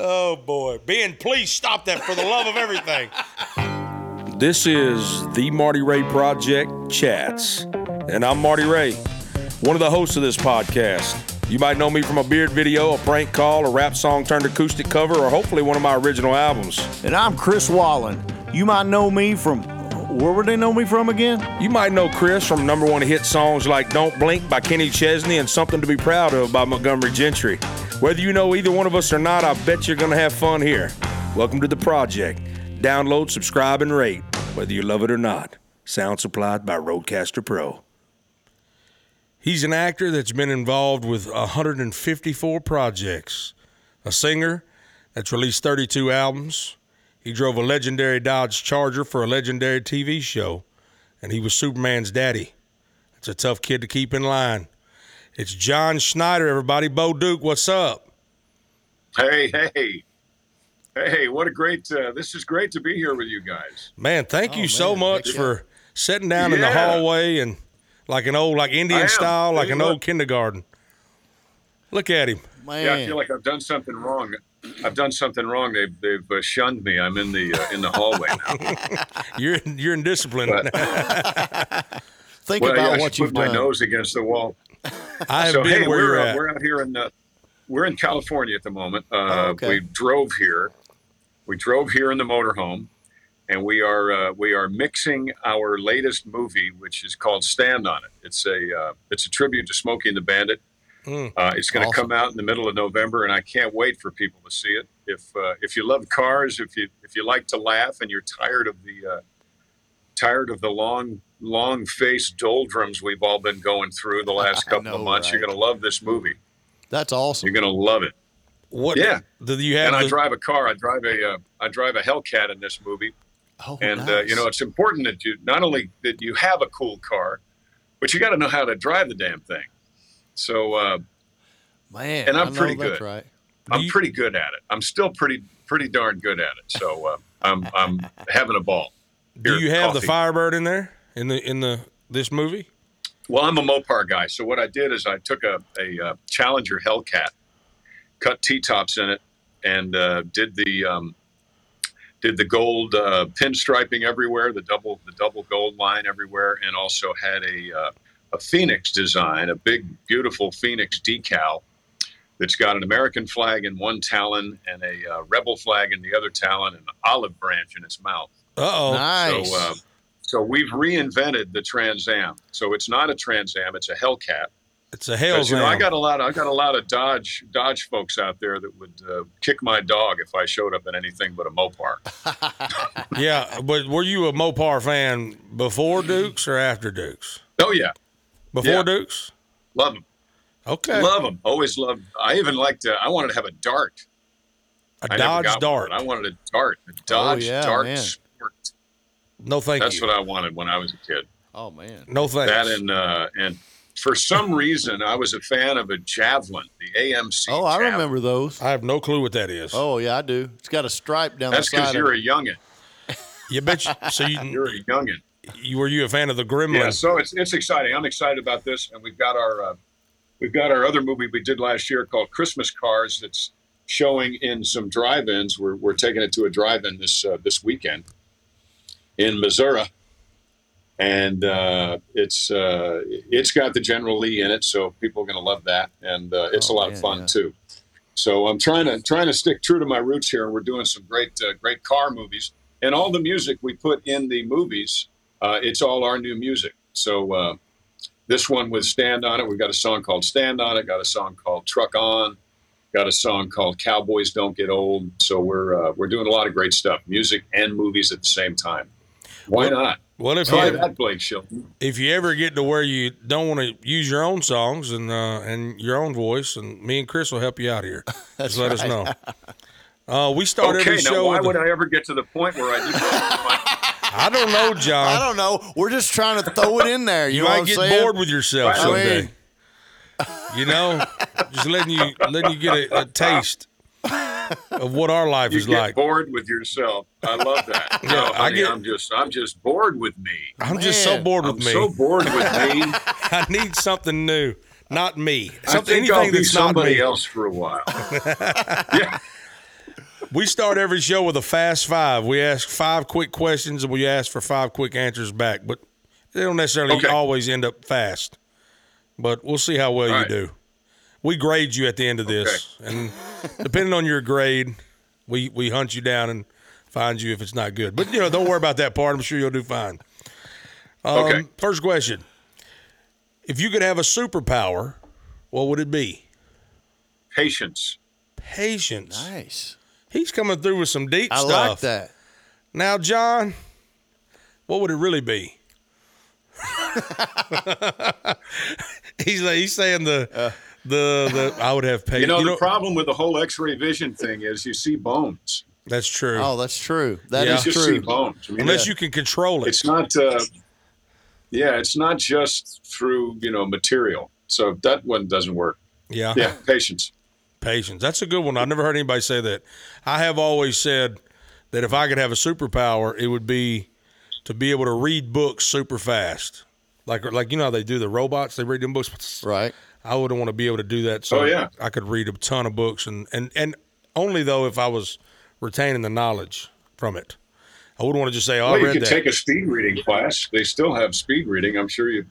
Oh boy, Ben, please stop that for the love of everything. This is the Marty Ray Project Chats, and I'm Marty Ray, one of the hosts of this podcast. You might know me from a beard video, a prank call, a rap song turned acoustic cover, or hopefully one of my original albums. And I'm Chris Wallin. You might know me from. Where would they know me from again? You might know Chris from number one hit songs like Don't Blink by Kenny Chesney and Something to Be Proud of by Montgomery Gentry. Whether you know either one of us or not, I bet you're going to have fun here. Welcome to the project. Download, subscribe, and rate, whether you love it or not. Sound supplied by RODECaster Pro. He's an actor that's been involved with 154 projects, a singer that's released 32 albums. He drove a legendary Dodge Charger for a legendary TV show, and he was Superman's daddy. It's a tough kid to keep in line. It's John Schneider, everybody. Bo Duke, what's up? Hey, hey. Hey, what a great, uh, this is great to be here with you guys. Man, thank you Oh, so much heck for sitting down in the hallway and like an old, like Indian style, like an look. old kindergarten. Look at him. Man. Yeah, I feel like I've done something wrong. I've done something wrong. They've, they've uh, shunned me. I'm in the uh, in the hallway now. You're in, you're in discipline. But- Think well, yeah, about I what should you've put my nose against the wall. I have so been hey, where we're uh, we're out here in uh, we're in California at the moment. Uh, Oh, okay. We drove here. We drove here in the motorhome, and we are uh, we are mixing our latest movie, which is called Stand on It. It's a uh, it's a tribute to Smokey and the Bandit. Mm. Uh, it's going to Awesome. come out in the middle of November, and I can't wait for people to see it. If uh, if you love cars, if you if you like to laugh, and you're tired of the uh, tired of the long long faced doldrums we've all been going through the last couple of know, months, you're going to love this movie. That's awesome. You're going to love it. What? Yeah. Do you have? and I drive a car. I drive a uh, I drive a Hellcat in this movie, oh, and uh, you know it's important that you not only that you have a cool car, but you got to know how to drive the damn thing. So uh, man, and I'm pretty good. Right. I'm you- pretty good at it. I'm still pretty pretty darn good at it. So uh, I'm I'm having a ball. do you have the. Firebird in there in the in the this movie? Well, I'm a Mopar guy, so what I did is I took a, a uh, Challenger Hellcat, cut T-tops in it, and uh, did the um, did the gold uh, pinstriping everywhere, the double the double gold line everywhere, and also had a uh, a Phoenix design, a big beautiful Phoenix decal that's got an American flag in one talon and a uh, rebel flag in the other talon, and an olive branch in its mouth. Uh oh. Nice. So, uh, so we've reinvented the Trans Am. So it's not a Trans Am; it's a Hellcat. It's a 'Cause, hell's you know, I got a lot. I got a lot of Dodge Dodge folks out there that would uh, kick my dog if I showed up in anything but a Mopar. Yeah, but were you a Mopar fan before Dukes or after Dukes? Oh yeah, Before Yeah. Dukes. love them. Okay. Love them. Always loved. I even liked. Uh, I wanted to have a Dart. a I Dodge got one, Dart. I wanted a Dart. A Dodge yeah, Dart man. Sport. No, thank That's you. That's what I wanted when I was a kid. oh man. no thanks. That and uh, and for some reason I was a fan of a Javelin, the AMC. Oh, I Javelin. remember those. I have no clue what that is. Oh yeah, I do. It's got a stripe down That's the side. That's because you're of a youngin. You bet. You, so you, You're a youngin. you were you a fan of the Gremlin? Yeah, so it's it's exciting. I'm excited about this, and we've got our uh, we've got our other movie we did last year called Christmas Cars that's showing in some drive-ins. We're we're taking it to a drive-in this uh, this weekend in Missouri, and uh, it's uh, it's got the General Lee in it, so people are going to love that, and uh, it's Oh, a lot man, of fun yeah. too. So I'm trying to trying to stick true to my roots here, and we're doing some great uh, great car movies, and all the music we put in the movies, uh, it's all our new music. So uh, this one with "Stand on It," we've got a song called "Stand on It," got a song called "Truck On," got a song called "Cowboys Don't Get Old." So we're uh, we're doing a lot of great stuff, music and movies at the same time. Why not? well, if Try you that, Blake Shelton. if you ever get to where you don't want to use your own songs and uh, and your own voice, and me and Chris will help you out here. Just let us know. Uh, we start Okay, every now show. why with would a- I ever get to the point where I need to I don't know, John. I don't know. We're just trying to throw it in there. You, you know might what I'm get saying? bored with yourself I someday. mean- you know, just letting you letting you get a, a taste of what our life you is get like. bored with yourself? I love that. Yeah, No, I get, I'm just I'm just bored with me. I'm just so Man, bored I'm with me. so bored with me. I need something new, not me. I Something think I'll anything be that's not somebody me. else for a while. yeah. We start every show with a fast five. We ask five quick questions and we ask for five quick answers back, but they don't necessarily Okay. always end up fast. But we'll see how well All you right. do. We grade you at the end of this, and depending on your grade, we we hunt you down and find you if it's not good. But you know, don't worry about that part. I'm sure you'll do fine. Um, Okay. First question: If you could have a superpower, what would it be? Patience. Patience. Nice. He's coming through with some deep I stuff. I like that. Now, John, what would it really be? he's like, he's saying the the the I would have paid. You know, the problem with the whole X-ray vision thing is you see bones. that's true. Oh, that's true. That Yeah. is You just see true. bones. I mean, Unless that- you can control it. it's not. Uh, yeah, it's not just through you know material. So that one doesn't work. yeah. Yeah, patience. Patience. That's a good one. I've never heard anybody say that. I have always said that if I could have a superpower, it would be to be able to read books super fast. Like like you know how they do the robots, they read them books. Right. I wouldn't want to be able to do that. So Oh, yeah. I could read a ton of books and, and, and only though if I was retaining the knowledge from it. I wouldn't want to just say, "Oh, Well, I you read could that." take a speed reading class. They still have speed reading. I'm sure you.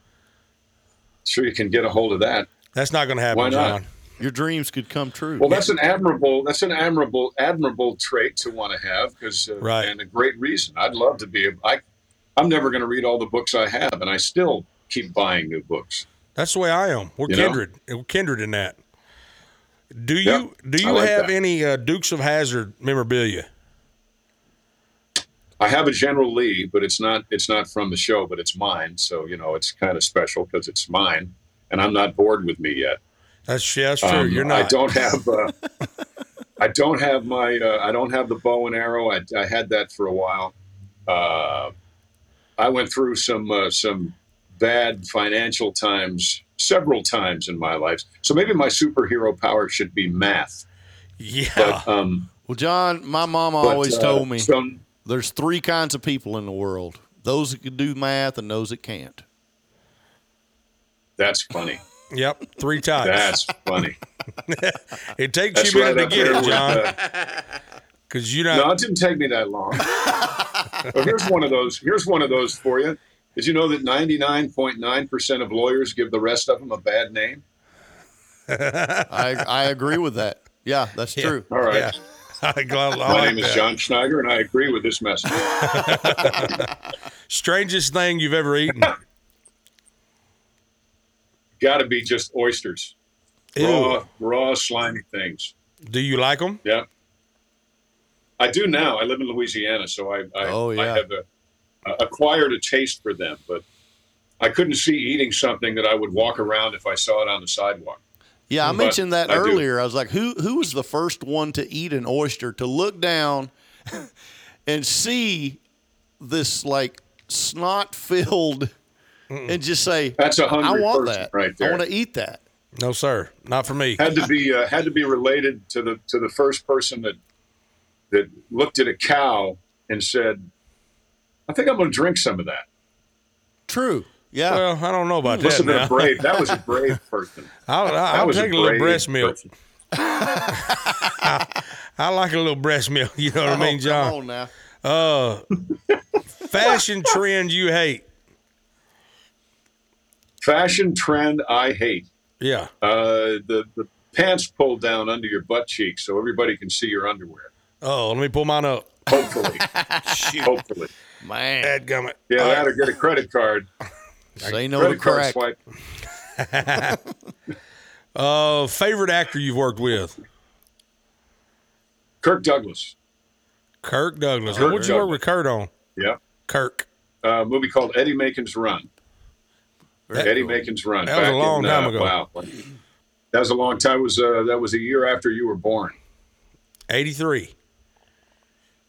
Sure, you can get a hold of that. That's not going to happen, Why not? John. Your dreams could come true. Well, that's an admirable. That's an admirable, admirable trait to want to have, because uh, Right. and a great reason. I'd love to be. I, I'm never going to read all the books I have, and I still keep buying new books. That's the way I am. We're You know? kindred. We're kindred in that. Do you Yep, do you like have that. any uh, Dukes of Hazzard memorabilia? I have a General Lee, but it's not. It's not from the show, but it's mine. So you know, it's kind of special because it's mine, and I'm not bored with me yet. That's yeah, that's true. Um, You're not. I don't have. Uh, I don't have my. Uh, I don't have the bow and arrow. I, I had that for a while. Uh, I went through some uh, some bad financial times several times in my life. So maybe my superhero power should be math. Yeah. But, um, well, John, my mama but, always uh, told me so- there's three kinds of people in the world: those that can do math and those that can't. that's funny. Yep. Three times. That's funny. it takes That's you a right minute to get it, John, uh, because you know. No, it didn't take me that long. but here's one of those. Here's one of those for you. Did you know that 99.9% of lawyers give the rest of them a bad name? I I agree with that. Yeah, that's Yeah. true. All right. Yeah. I, I My like name is. John Schneider, and I agree with this message. Strangest thing you've ever eaten. Got to be just oysters, Ew. raw, raw, slimy things. Do you like them? Yeah, I do now. I live in Louisiana, so I, I, Oh, yeah. I have a, uh, acquired a taste for them. But I couldn't see eating something that I would walk around if I saw it on the sidewalk. Yeah, I But mentioned that I do. earlier. I was like, who who was the first one to eat an oyster to look down and see this like snot filled and just say, That's a I hungry want person that. right I want to eat that. No, sir. Not for me. had to be uh, had to be related to the to the first person that that looked at a cow and said, "I think I'm going to drink some of that." True. Yeah. Well, I don't know about Must that have been now. a brave. That was a brave person. I'll, That I'll was take a, little breast milk. person. I like a little breast milk. You know what I mean, Oh, John? Come on now. Uh, fashion trend you hate. Fashion trend I hate. Yeah. Uh, the the pants pulled down under your butt cheeks so everybody can see your underwear. Oh, let me pull mine up. Hopefully, hopefully. Man. Dadgummit. Yeah, All that right. or get a credit card. Say no to credit card crack. swipe. Uh, favorite actor you've worked with? Kirk Douglas. Kirk Douglas. Kirk What'd you work with Kurt on? Yeah. Kirk. Uh, movie called Eddie Macon's Run. That- Eddie Macon's Run. That was a long in, time uh, ago. Wow. That was a long time. It was uh, that was a year after you were born. 83.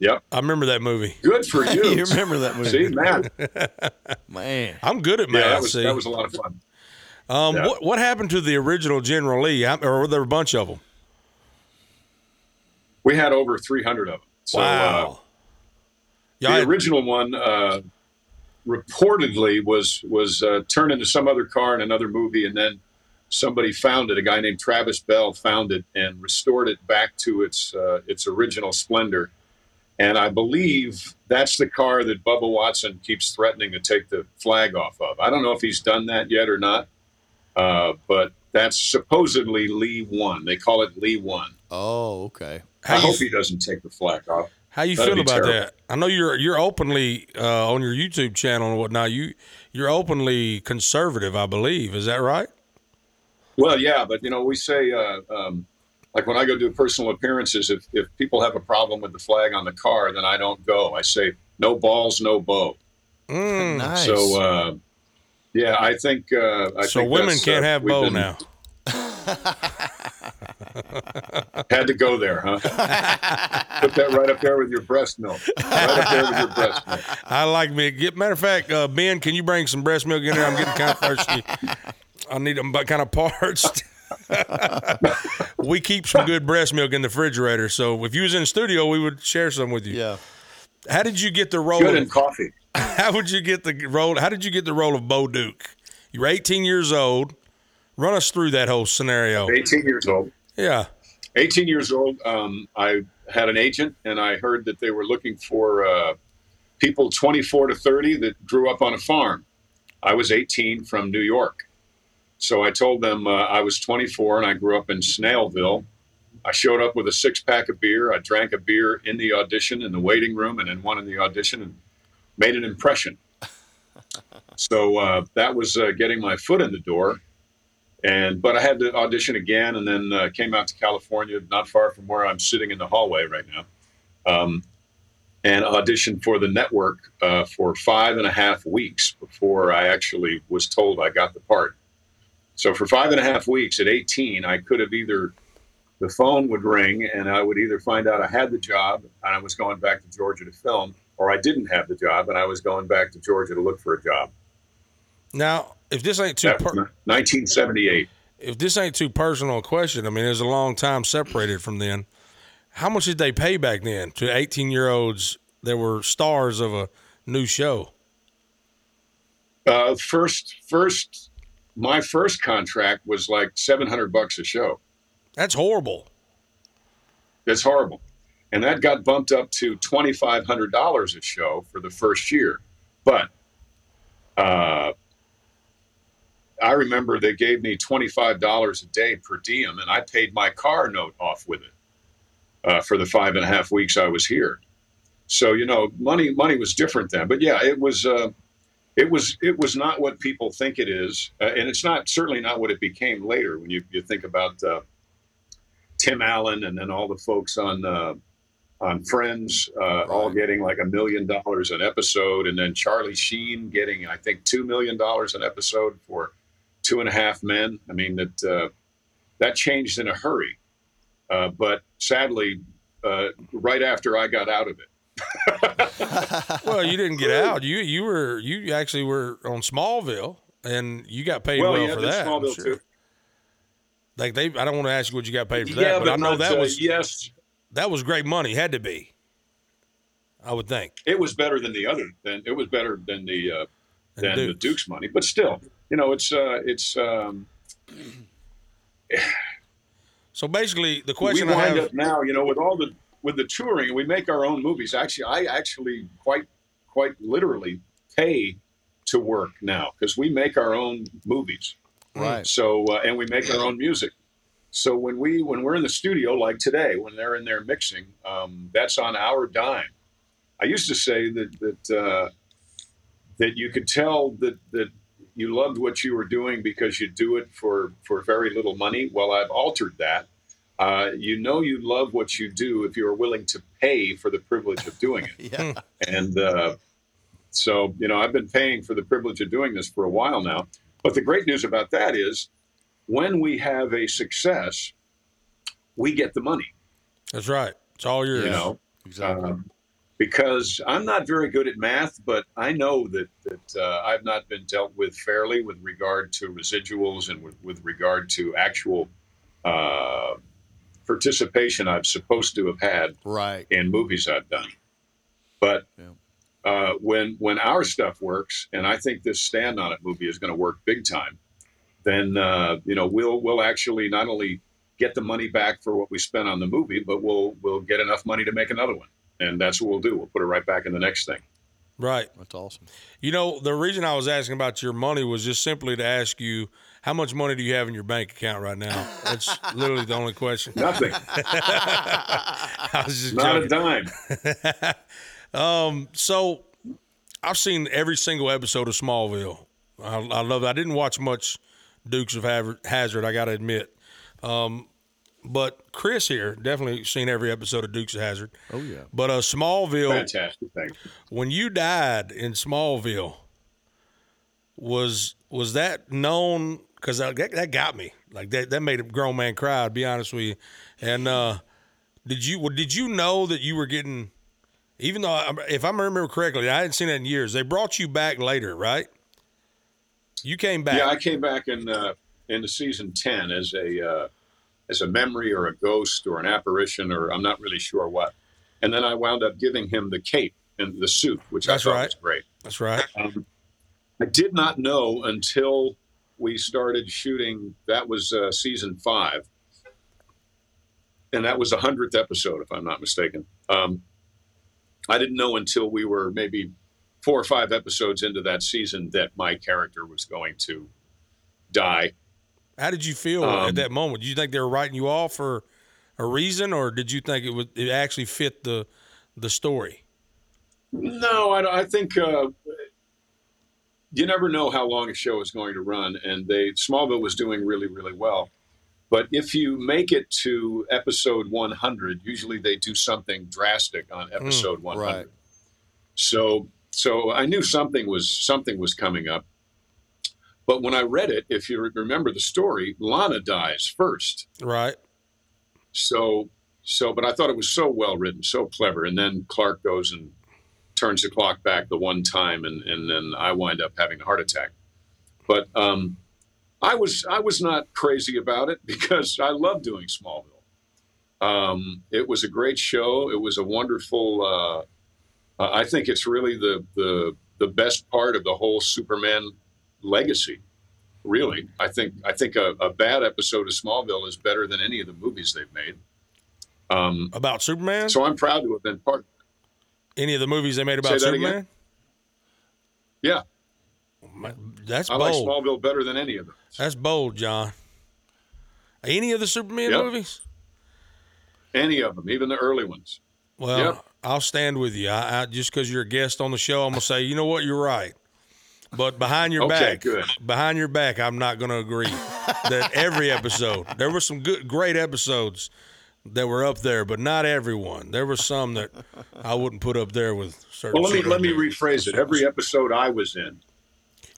Yep. I remember that movie. Good for you. you remember that movie? See, Matt. Man. I'm good at Yeah, math. that was see. that was a lot of fun. um, yeah. what, what happened to the original General Lee? How- Or were there a bunch of them? We had over 300 of them. So, uh, wow. the Y'all original one uh, reportedly was was uh, turned into some other car in another movie, and then somebody found it. A guy named Travis Bell found it and restored it back to its uh, its original splendor. And I believe that's the car that Bubba Watson keeps threatening to take the flag off of. I don't know if he's done that yet or not, uh, but that's supposedly Lee One. They call it Lee One. Oh, okay. I How you, hope he doesn't take the flag off. how you That'd feel about terrible. that? I know you're you're openly uh, on your YouTube channel and whatnot. You you're openly conservative, I believe. Is that right? Well, yeah, but you know, we say uh, um, like when I go do personal appearances, if if people have a problem with the flag on the car, then I don't go. I say no balls, no bow. Mm. Nice. So uh, yeah, I think. Uh, I So think women can't uh, have we've bow been- now. Had to go there, huh? Put that right up there with your breast milk. Right up there with your breast milk. I like me. Get matter of fact, uh, Ben, can you bring some breast milk in there? I'm getting kind of thirsty. I need them but kind of parched. We keep some good breast milk in the refrigerator, so if you was in the studio, we would share some with you. yeah. How did you get the role? Good of- in coffee. how would you get the role? How did you get the role of Bo Duke? You were 18 years old. Run us through that whole scenario. 18 years old. Yeah. 18 years old. Um, I had an agent, and I heard that they were looking for uh, people 24 to 30 that grew up on a farm. I was 18 from New York. So I told them uh, I was 24 and I grew up in Snellville. I showed up with a six pack of beer. I drank a beer in the audition, in the waiting room, and then one in the audition, and made an impression. so uh, that was uh, getting my foot in the door and but I had to audition again, and then uh, came out to California, not far from where I'm sitting in the hallway right now, um, and auditioned for the network uh, for five and a half weeks before I actually was told I got the part. So for five and a half weeks at 18, I could have either the phone would ring and I would either find out I had the job and I was going back to Georgia to film, or I didn't have the job and I was going back to Georgia to look for a job. Now, if this ain't too per- 1978. if this ain't too personal a question, I mean, there's a long time separated from then. How much did they pay back then to 18 year olds that were stars of a new show? Uh, first, first, my first contract was like seven hundred bucks a show. That's horrible. That's horrible, and that got bumped up to twenty five hundred dollars a show for the first year. But uh, I remember they gave me twenty five dollars a day per diem, and I paid my car note off with it uh, for the five and a half weeks I was here. So you know, money money was different then. But yeah, it was. Uh, it was it was not what people think it is, uh, and it's not certainly not what it became later. When you, you think about uh, Tim Allen and then all the folks on uh, on Friends, uh, all getting like a million dollars an episode, and then Charlie Sheen getting I think two million dollars an episode for Two and a Half Men. I mean that uh, that changed in a hurry, uh, but sadly, uh, right after I got out of it. Well, you didn't get out. You you were you actually were on Smallville, and you got paid well, Well, yeah, for that. Smallville sure. too. Like they, I don't want to ask you what you got paid for that, but, I know that uh, was yes. that was great money. Had to be. I would think. it was better than the other. Than it was better than the uh, than the Dukes. Duke's money, but still, you know, it's uh, it's. Um, So basically, the we question I wind have. up now, you know, with all the with the touring, we make our own movies. Actually, I actually quite quite literally pay to work now because we make our own movies. Right. So uh, and we make our own music. So when we when we're in the studio like today, when they're in there mixing, um, that's on our dime. I used to say that that uh, that you could tell that that you loved what you were doing because you do it for for very little money. Well, I've altered that. Uh, you know you love what you do if you're willing to pay for the privilege of doing it. Yeah. And uh, so, you know, I've been paying for the privilege of doing this for a while now. But the great news about that is when we have a success, we get the money, That's right. It's all yours. you know, Exactly. um, because I'm not very good at math, but I know that, that uh, I've not been dealt with fairly with regard to residuals and with, with regard to actual uh, participation I've supposed to have had right. in movies I've done. But Yeah. uh, when when our stuff works, and I think this Stand on It movie is going to work big time, then uh, you know we'll we'll actually not only get the money back for what we spent on the movie, but we'll we'll get enough money to make another one, and that's what we'll do. We'll put it right back in the next thing. Right. That's awesome. You know, the reason I was asking about your money was just simply to ask you how much money do you have in your bank account right now? That's literally the only question. Nothing, I was just not a joking. dime. So, I've seen every single episode of Smallville. I, I love it. I didn't watch much Dukes of Hazzard, I got to admit. Um, but Chris here definitely seen every episode of Dukes of Hazzard. Oh yeah. But uh, Smallville, Fantastic thing. when you died in Smallville, was was that known? Because that, that got me. Like that that made a grown man cry. To be honest with you. And uh, did you well, did you know that you were getting? Even though, I- if I remember correctly, I hadn't seen that in years. They brought you back later, right? You came back. Yeah, I came back in uh, into season ten as a uh, as a memory or a ghost or an apparition or I'm not really sure what. And then I wound up giving him the cape and the suit, which That's I thought right. was great. That's right. Um, I did not know until we started shooting. That was uh, season five, and that was the hundredth episode, if I'm not mistaken. Um, I didn't know until we were maybe four or five episodes into that season that my character was going to die. How did you feel Um, at that moment? Did you think they were writing you off for a reason, or did you think it would it actually fit the the story? No, I, I think uh, you never know how long a show is going to run, and they Smallville was doing really, really well. But if you make it to episode 100, usually they do something drastic on episode 100. right. So, so I knew something was something was coming up. But when I read it, if you remember the story, Lana dies first. Right. So, so, but I thought it was so well written, so clever. And then Clark goes and turns the clock back the one time, and and then I wind up having a heart attack. But um, I was I was not crazy about it because I love doing Smallville. Um, it was a great show. It was a wonderful. Uh, uh, I think it's really the the the best part of the whole Superman legacy. Really, I think I think a, a bad episode of Smallville is better than any of the movies they've made. Um, About Superman? so I'm proud to have been part. Any of the movies they made about that again? Superman? Yeah, That's I like. Smallville better than any of them. That's bold, John. Any of the Superman Yep. movies? Any of them, even the early ones. Well, Yep. I'll stand with you. I, I just because you're a guest on the show, I'm gonna say, you know what, you're right. But behind your Okay, back, good. behind your back, I'm not gonna agree that every episode. There were some good, great episodes that were up there, but not everyone. There were some that I wouldn't put up there with certain. Well, let me let me rephrase it. Every episode I was in.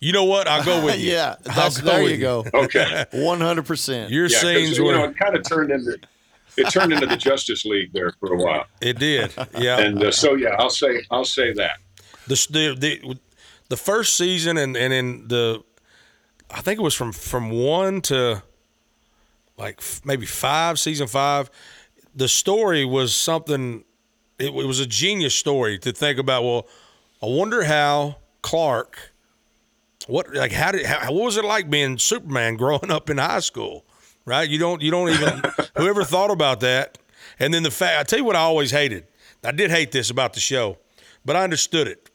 You know what? I'll go with you. yeah, that's, go there with you go. Okay. One hundred percent. Your Yeah, 'cause, scenes you were. know, it kind of turned into it turned into the Justice League there for a while, it did. Yeah. and uh, so yeah, I'll say I'll say that. the the the, the first season and and in the I think it was from from one to like f- maybe five season five. The story was something. It, it was a genius story to think about. Well, I wonder how Clark. What like how did how, what was it like being Superman growing up in high school? Right, you don't you don't even whoever thought about that. And then the fact I tell you what I always hated. I did hate this about the show, but I understood it.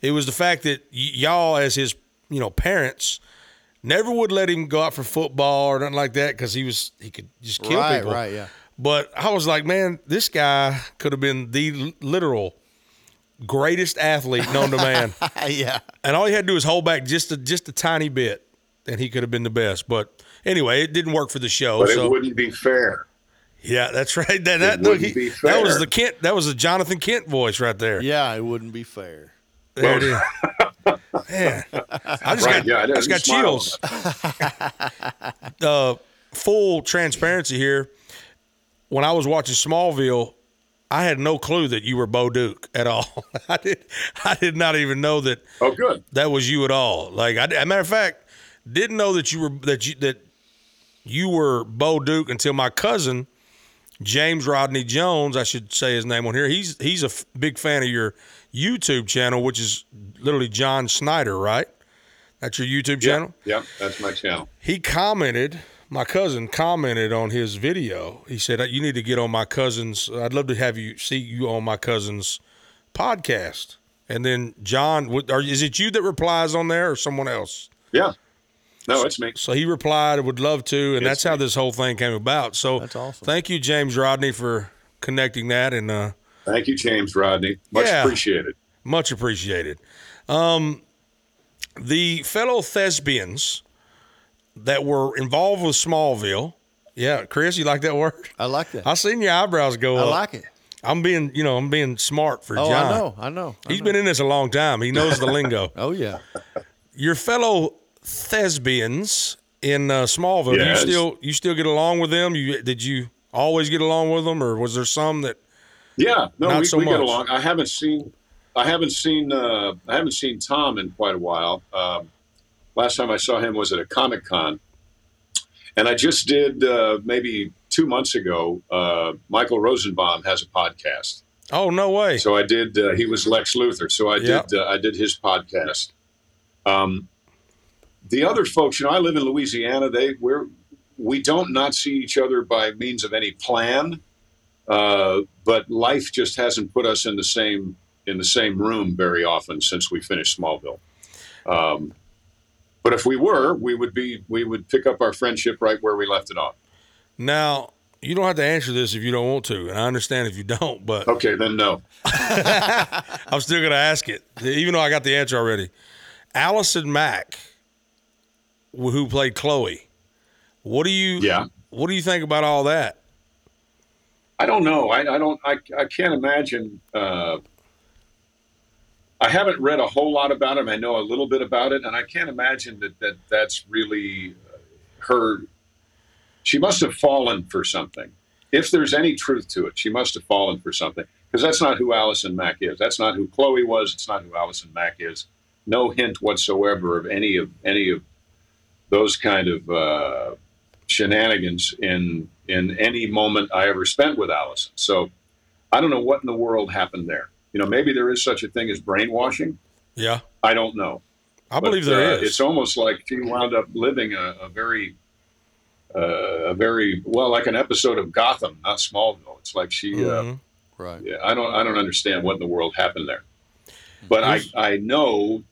It was the fact that y- y'all, as his you know parents, never would let him go out for football or nothing like that because he was he could just kill Right, people. right, yeah. But I was like, man, this guy could have been the literal greatest athlete known to man, yeah. and all he had to do was hold back just a just a tiny bit, and he could have been the best. But anyway, it didn't work for the show. But so it wouldn't be fair. yeah, that's right. That that, It wouldn't he- be that was the Kent. That was the Jonathan Kent voice right there. Yeah, it wouldn't be fair. There it is. Man, I just Right, got, yeah, I just got chills. uh, full transparency here. When I was watching Smallville, I had no clue that you were Bo Duke at all. I did. I did not even know that Oh, good. that was you at all. Like, I, as a matter of fact, didn't know that you were that you that you were Bo Duke until my cousin James Rodney Jones. I should say his name on here. He's he's a f- big fan of your YouTube channel, which is literally John Schneider, right? That's your YouTube channel. Yeah, that's my channel. He commented. My cousin commented on his video. He said, "You need to get on my cousin's. I'd love to have you see you on my cousin's podcast." And then John, would- are, is it you that replies on there or someone else? Yeah. No, it's me. So he replied, I "Would love to," and Yes, that's how this whole thing came about. So That's awesome. Thank you, James Rodney, for connecting that, and uh, Thank you, James Rodney. Much Yeah. appreciated. much appreciated. Um, the fellow thespians that were involved with Smallville. Yeah, Chris, you like that word? I like that. I seen your eyebrows go I up. I like it. I'm being, you know, I'm being smart for Oh, John. I know. I know. I He's know. been in this a long time. He knows the lingo. Oh yeah. Your fellow thespians in uh, Smallville. Yes. Do you still you still get along with them? You did you always get along with them, or was there some that? Yeah, no, Not we, so we get along. I haven't seen, I haven't seen, uh, I haven't seen Tom in quite a while. Um, last time I saw him was at a Comic Con, and I just did uh, maybe two months ago. Uh, Michael Rosenbaum has a podcast, Oh no way! so I did. Uh, he was Lex Luthor, so I Yeah. did. Uh, I did his podcast. Um, the other folks, you know, I live in Louisiana. They we're we don't not see each other by means of any plan, uh, but life just hasn't put us in the same in the same room very often since we finished Smallville. Um, but if we were, we would be we would pick up our friendship right where we left it off. Now you don't have to answer this if you don't want to, and I understand if you don't, but Okay, then no. I'm still going to ask it, even though I got the answer already. Allison Mack, who played Chloe, what do you? Yeah. What do you think about all that? I don't know. I, I don't. I, I can't imagine. Uh, I haven't read a whole lot about him. I know a little bit about it, and I can't imagine that, that that's really uh, her. She must have fallen for something. If there's any truth to it, she must have fallen for something because that's not who Allison Mack is. That's not who Chloe was. It's not who Allison Mack is. No hint whatsoever of any of any of those kind of uh, shenanigans in in any moment I ever spent with Allison. So I don't know what in the world happened there. You know, maybe there is such a thing as brainwashing. Yeah, I don't know. I But, believe there uh, is. It's almost like she wound up living a, a very, uh, a very well, like an episode of Gotham, not Smallville. It's like she. Uh, Mhm. Right. yeah, I don't. I don't understand what in the world happened there. But I, I know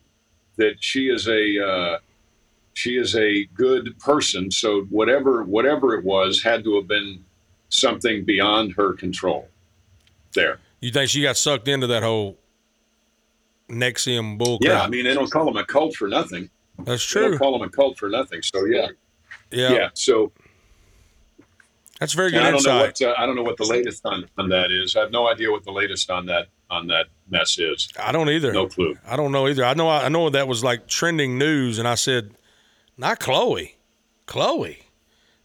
that she is a. She is a good person. So whatever whatever it was had to have been something beyond her control. There. You think she got sucked into that whole NXIVM bull Yeah. I mean they don't call them a cult for nothing. That's true. They don't call them a cult for nothing. So yeah, Yeah, yeah. So that's very good I don't know insight. what uh, I don't know what the latest on, on that is. I have no idea what the latest on that on that mess is. I don't either. No clue. I don't know either. I know. I know that was like trending news, and I said, "Not Chloe, Chloe."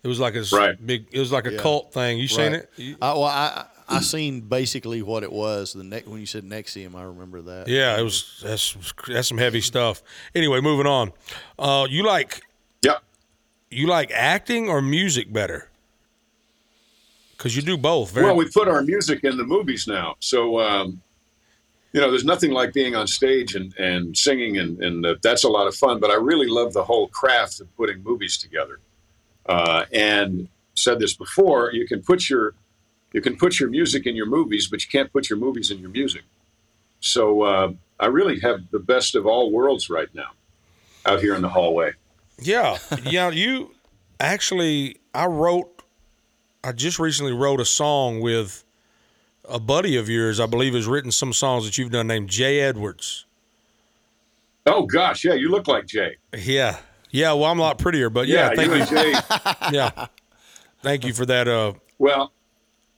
It was like a s- Right. big. It was like a Yeah. cult thing. You seen Right. it? You- I, well, I I seen basically what it was. The ne- when you said NXIVM, I remember that. Yeah, it was. That's that's some heavy stuff. Anyway, moving on. Uh, you like Yeah. you like acting or music better? Because you do both. Very, Well, we put our music in the movies now, so um, you know, there's nothing like being on stage and, and singing, and, and uh, that's a lot of fun. But I really love the whole craft of putting movies together. Uh, and said this before: you can put your you can put your music in your movies, but you can't put your movies in your music. So uh, I really have the best of all worlds right now, out here in the hallway. Yeah, yeah. You actually, I wrote. I just recently wrote a song with a buddy of yours. I believe has written some songs that you've done, named Jay Edwards. Oh gosh, yeah, you look like Jay. Yeah, yeah. Well, I'm a lot prettier, but yeah, Yeah, thank you you. Jay. Yeah, thank you for that uh, Well,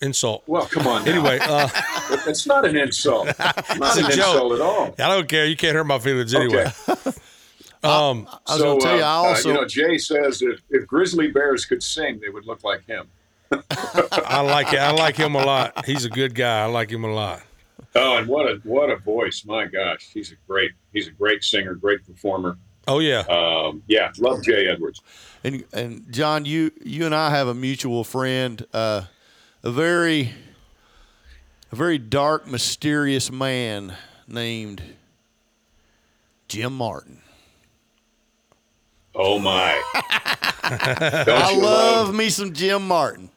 insult. well, come on. now. Anyway, uh, It's not an insult. Not a an joke. insult at all. I don't care. You can't hurt my feelings anyway. Um, I was going to tell you, I uh, also you know, Jay says if, if grizzly bears could sing, they would look like him. I like it. I like him a lot. He's a good guy. I like him a lot. Oh, and what a what a voice! My gosh, he's a great he's a great singer, great performer. Oh yeah, Um, yeah, love Jay Edwards. and and John, you you and I have a mutual friend, uh, a very a very dark, mysterious man named Jim Martin. Oh my! Don't I you love me some Jim Martin.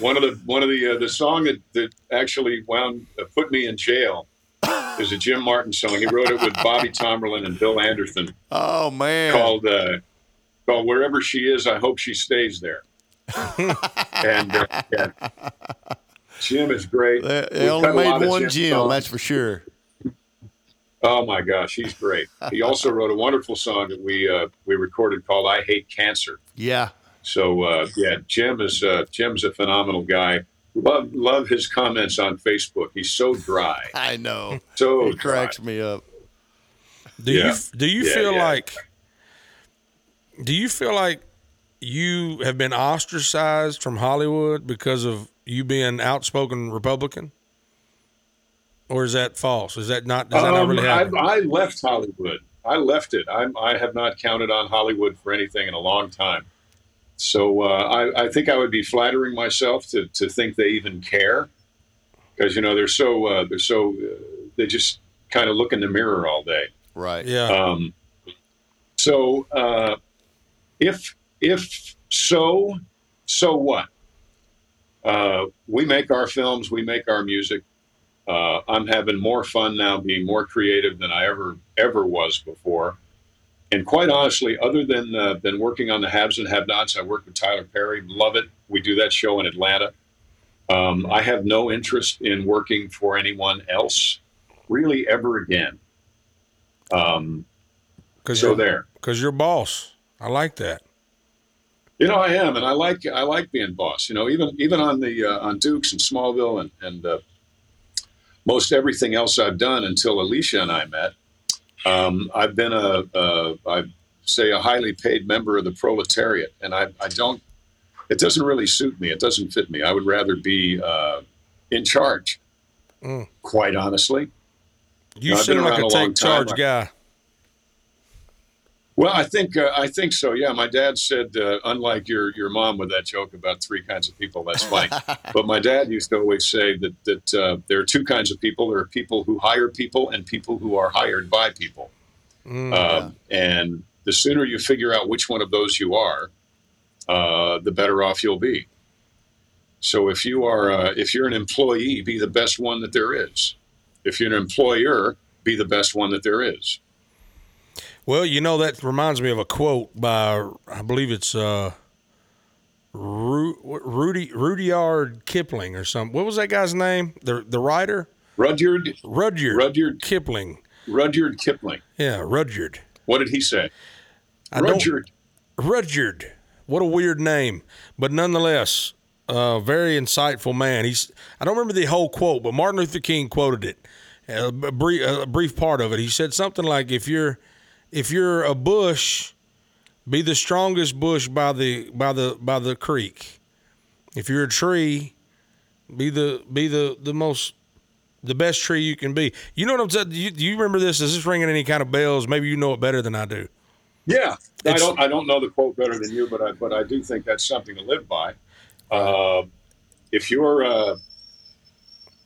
One of the one of the uh, the song that, that actually wound uh, put me in jail is a Jim Martin song. He wrote it with Bobby Tomberlin and Bill Anderson Oh man. called uh, called "Wherever She Is, I Hope She Stays There." and uh, yeah. Jim is great. They, they only cut a lot made one Jim Jim, that's for sure. Oh my gosh, he's great. He also wrote a wonderful song that we uh, we recorded called "I Hate Cancer." Yeah. So uh, yeah, Jim is uh, Jim's a phenomenal guy. Love love his comments on Facebook. He's so dry, I know. so It cracks me up. Do Yeah. you do you Yeah, feel yeah. like do you feel like you have been ostracized from Hollywood because of you being outspoken Republican? Or is that false? Is that not does that not Um, really I, happen? I left Hollywood. I left it. I'm, I have not counted on Hollywood for anything in a long time. So uh, I, I think I would be flattering myself to, to think they even care, because you know they're so uh, they're so uh, they just kind of look in the mirror all day. Right. yeah. Um, so uh, if if so, so what? Uh, we make our films, we make our music. Uh, I'm having more fun now, being more creative than I ever ever was before. And quite honestly, other than uh, than working on the haves and have-nots, I work with Tyler Perry. Love it. We do that show in Atlanta. Um, I have no interest in working for anyone else, really, ever again. Um, Cuz so you're, there. 'cause you're boss. I like that. You know, I am, and I like I like being boss. You know, even even on the uh, on Dukes and Smallville and and uh, most everything else I've done until Alicia and I met. Um, I've been a, a I say a highly paid member of the proletariat, and I I don't. It doesn't really suit me. It doesn't fit me. I would rather be uh, in charge. Mm. Quite honestly. You No, I've been seem like a take charge time. guy. Well, I think uh, I think so. Yeah, my dad said, uh, unlike your your mom with that joke about three kinds of people, that's fine. but my dad used to always say that that uh, there are two kinds of people. There are people who hire people and people who are hired by people. Mm. Um, and the sooner you figure out which one of those you are, uh, the better off you'll be. So if you are uh, if you're an employee, be the best one that there is. If you're an employer, be the best one that there is. Well, you know that reminds me of a quote by I believe it's uh, Ru- Rudy Rudyard Kipling or something. What was that guy's name? The the writer Rudyard Rudyard Rudyard Kipling. Rudyard Kipling. Yeah, Rudyard. What did he say? I Rudyard. Rudyard. What a weird name, but nonetheless, a very insightful man. He's I don't remember the whole quote, but Martin Luther King quoted it. A brief, a brief part of it. He said something like, "If you're if you're a bush, be the strongest bush by the by the by the creek. If you're a tree, be the be the the most the best tree you can be. You know what I'm saying? Do you, do you remember this? Is this ringing any kind of bells? Maybe you know it better than I do. Yeah, I don't. I don't know the quote better than you, but I but I do think that's something to live by. Uh, if you're uh,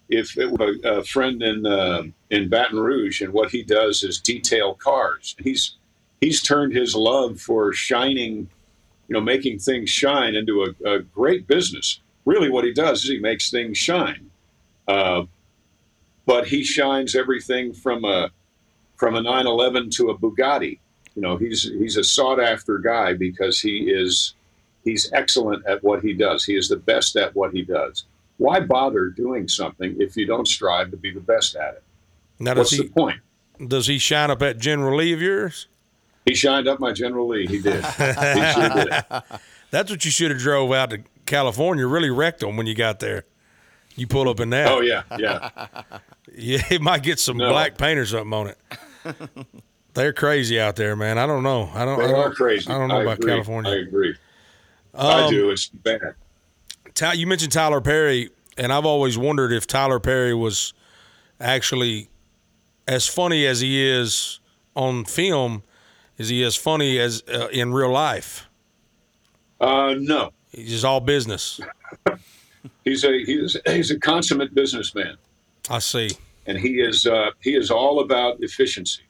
if it were a, a friend in uh, in Baton Rouge, and what he does is detail cars. He's he's turned his love for shining, you know, making things shine into a, a great business. Really, what he does is he makes things shine. Uh, but he shines everything from a from a 911 to a Bugatti you know he's he's a sought after guy because he is he's excellent at what he does he is the best at what he does why bother doing something if you don't strive to be the best at it Now, what's does the he point does he shine up at General Lee of yours? he shined up my general lee he did he sure did That's what you should have drove out to California. Really wrecked them when you got there. You pull up in that. oh yeah yeah Yeah, it might get some No. black paint or something on it. They're crazy out there, man. I don't know. I don't. I they don't, are crazy I don't know I about agree. California. i agree i Um, do it's bad you mentioned Tyler Perry, and I've always wondered if Tyler Perry was actually as funny as he is on film. Is he as funny as uh, in real life? uh, no He's just all business. he's a he's he's a consummate businessman I see. and he is uh, he is all about efficiency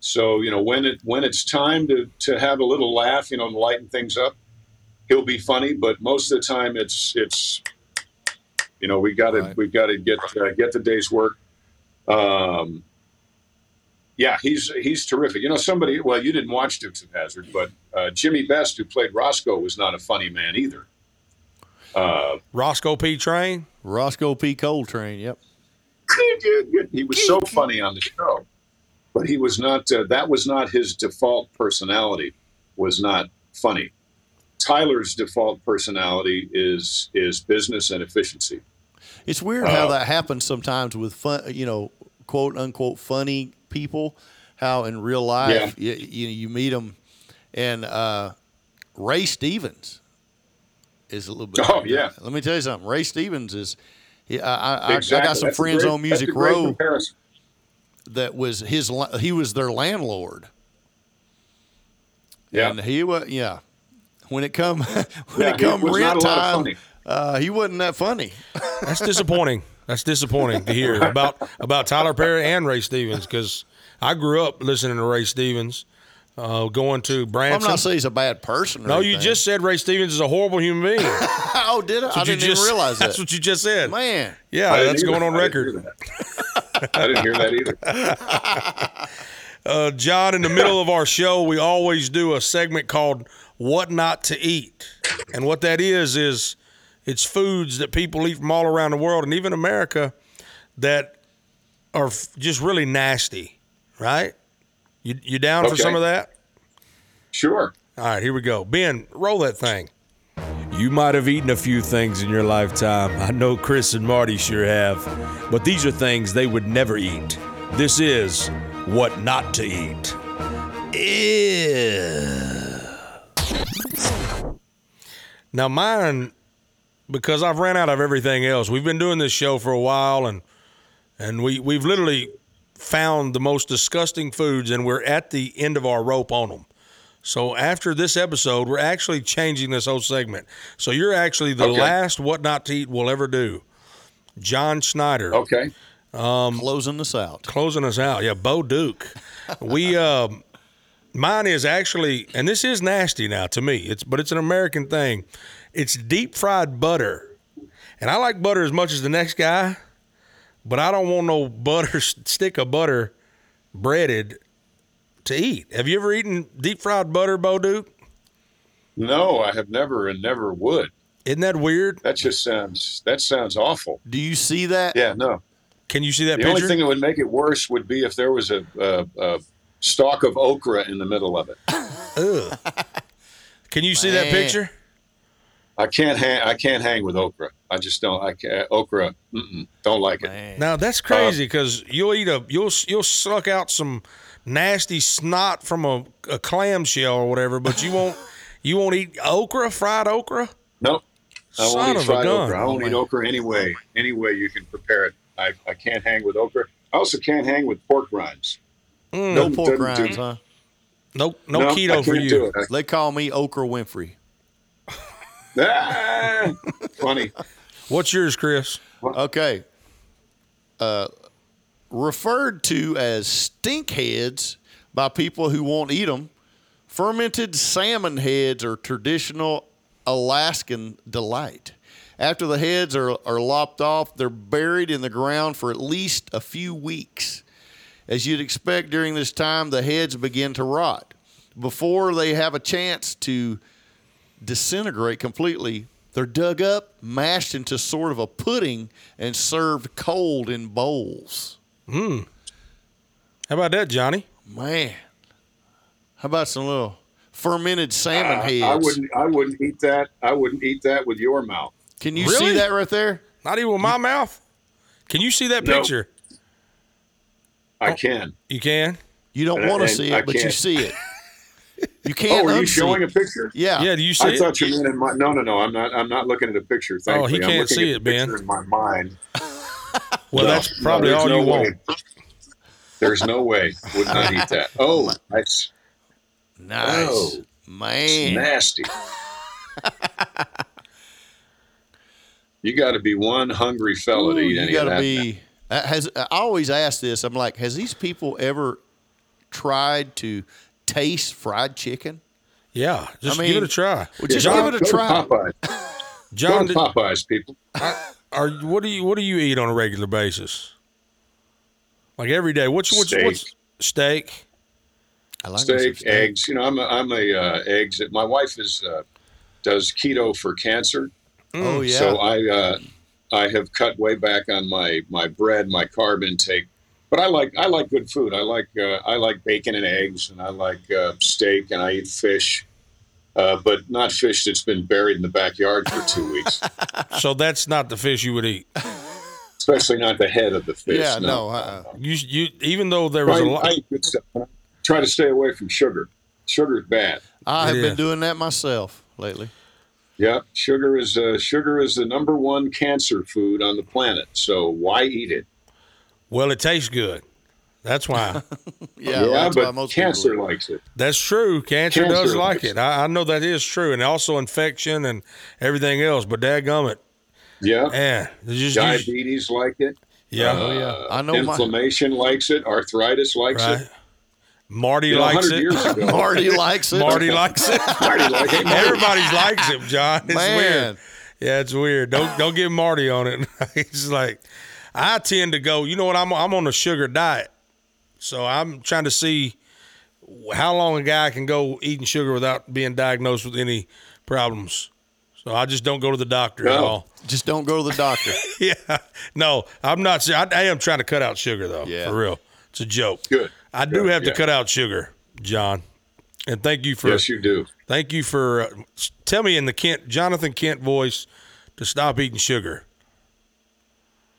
So you know when it when it's time to to have a little laugh, you know, and lighten things up, he'll be funny. But most of the time, it's it's you know we got to Right. we got to get uh, get the day's work. Um, yeah, he's he's terrific. You know, somebody. Well, you didn't watch Dukes of Hazzard, but uh, Jimmy Best, who played Roscoe, was not a funny man either. Uh, Roscoe P. Train. Roscoe P. Coltrane. Yep. he was so funny on the show, but he was not. Uh, that was not his default personality. Was not funny. Tyler's default personality is is business and efficiency. It's weird how Uh, that happens sometimes with fun, you know, quote unquote funny people. How in real life you, you you meet them, and uh, Ray Stevens is a little bit. Oh, yeah. Let me tell you something. Ray Stevens is. He, I, I, I got some That's friends great- on Music Row comparison. that was his. He was their landlord. Yeah. And he was yeah. When it come when Yeah, it come was not rent a lot of time, uh, he wasn't that funny. That's disappointing. That's disappointing to hear about about Tyler Perry and Ray Stevens because I grew up listening to Ray Stevens, uh, going to Branson. I'm not saying he's a bad person. Or no, you anything. just said Ray Stevens is a horrible human being. oh did I? I didn't just, even realize That's what you just said. Man, Yeah, that's either. going on I didn't record. hear that. I didn't hear that either. Uh, John, in the middle of our show, we always do a segment called "What Not to Eat," and what that is is it's foods that people eat from all around the world and even America that are just really nasty, right? You you down for some of that? Sure. All right, here we go. Ben, roll that thing. You might have eaten a few things in your lifetime. I know Chris and Marty sure have. But these are things they would never eat. This is what not to eat. Ew. Now, mine, because I've ran out of everything else, we've been doing this show for a while and and we, we've literally found the most disgusting foods and we're at the end of our rope on them. So after this episode, we're actually changing this whole segment. So you're actually the Okay. last what not to eat we'll ever do. John Schneider Okay. Closing us out. closing us out. Yeah, Bo Duke. We um mine is actually and this is nasty now to me. It's but it's an American thing. It's deep fried butter. And I like butter as much as the next guy, but I don't want no butter stick of butter breaded to eat. Have you ever eaten deep fried butter, Bo Duke? No, I have never and never would. Isn't that weird? That just sounds that sounds awful. Do you see that? Yeah, no. Can you see that picture? The picture? only thing that would make it worse would be if there was a, a, a stalk of okra in the middle of it. Ugh. Can you see that picture? I can't hang. I can't hang with okra. I just don't. I can't, okra. Mm-mm, don't like it. Man. Now that's crazy uh, because you'll eat a you'll you'll suck out some nasty snot from a, a clamshell or whatever, but you won't you won't eat okra, fried okra. Nope. I Son won't of eat fried okra. I won't eat okra any way. Any way you can prepare it. I, I can't hang with okra. I also can't hang with pork rinds. Mm, No Doesn't- pork rinds, huh? no, no, I keto for you. They call me Okra Winfrey. Ah, funny. What's yours, Chris? Okay. Uh, referred to as stink heads by people who won't eat them, fermented salmon heads are traditional Alaskan delight. After the heads are, are lopped off, they're buried in the ground for at least a few weeks. As you'd expect during this time, the heads begin to rot. Before they have a chance to disintegrate completely, they're dug up, mashed into sort of a pudding, and served cold in bowls. Hmm. How about that, Johnny? Man, how about some little fermented salmon heads? I wouldn't. I wouldn't eat that. I wouldn't eat that with your mouth. Can you Really? see that right there? Not even with my mouth. Can you see that No. picture? I oh, can. You can. You don't want to and see I it, but you can't. see it. You Oh, can't are you unsee showing it. a picture? Yeah. Yeah. Do you see I it? thought you meant in my. No, no, no. I'm not. I'm not looking at a picture. Oh, he Thankfully, I'm can't looking see at it, the Ben. picture In my mind. well, No, that's probably there's all no you way. want. There's no way. Would not eat that. Oh, that's Nice. Oh, Man. nasty. You got to be one hungry fella to Ooh, eat you any got of to that. be. Has I always ask this? I'm like, has these people ever tried to taste fried chicken? Yeah, just I give it a try. well, just John, give it a try. Popeyes. Go John, to did, Popeyes, people. are what do you what do you eat on a regular basis? Like every day. What's what's Steak. what's steak? I like me some steak, eggs. You know, I'm a, I'm a uh, eggs. My wife is uh, does keto for cancer, Oh yeah. so I uh, I have cut way back on my my bread, my carb intake. But I like I like good food. I like uh, I like bacon and eggs, and I like uh, steak, and I eat fish. Uh, but not fish that's been buried in the backyard for two weeks, So that's not the fish you would eat. especially not the head of the fish. yeah, no. uh-uh. You you even though there was I, a lot. I eat good stuff. Try to stay away from sugar. Sugar is bad. I have It been doing that myself lately. Yeah, sugar is uh, sugar is the number one cancer food on the planet. So why eat it? Well, it tastes good. That's why. Yeah, that's why but most cancer likes it. That's true. Cancer, Cancer does like likes it. I, I know that is true, and also infection and everything else. But dadgummit, Yeah, man, it's just, diabetes like it. yeah, Oh yeah, I know my Inflammation likes it. Arthritis likes right. it. Marty You know, likes it. ago, Marty likes it. Marty likes it. Marty liked it. Everybody likes him, John. It's Man. weird. Yeah, it's weird. Don't don't get Marty on it. He's like, I tend to go. You know what? I'm I'm on a sugar diet, so I'm trying to see how long a guy can go eating sugar without being diagnosed with any problems. So I just don't go to the doctor at all. Just don't go to the doctor. Yeah, no, I'm not. I, I am trying to cut out sugar though. Yeah. for real. It's a joke. Good. I do Good, have to cut out sugar, John. And thank you for Yes, you do. Thank you for uh, tell me in the Kent Jonathan Kent voice to stop eating sugar.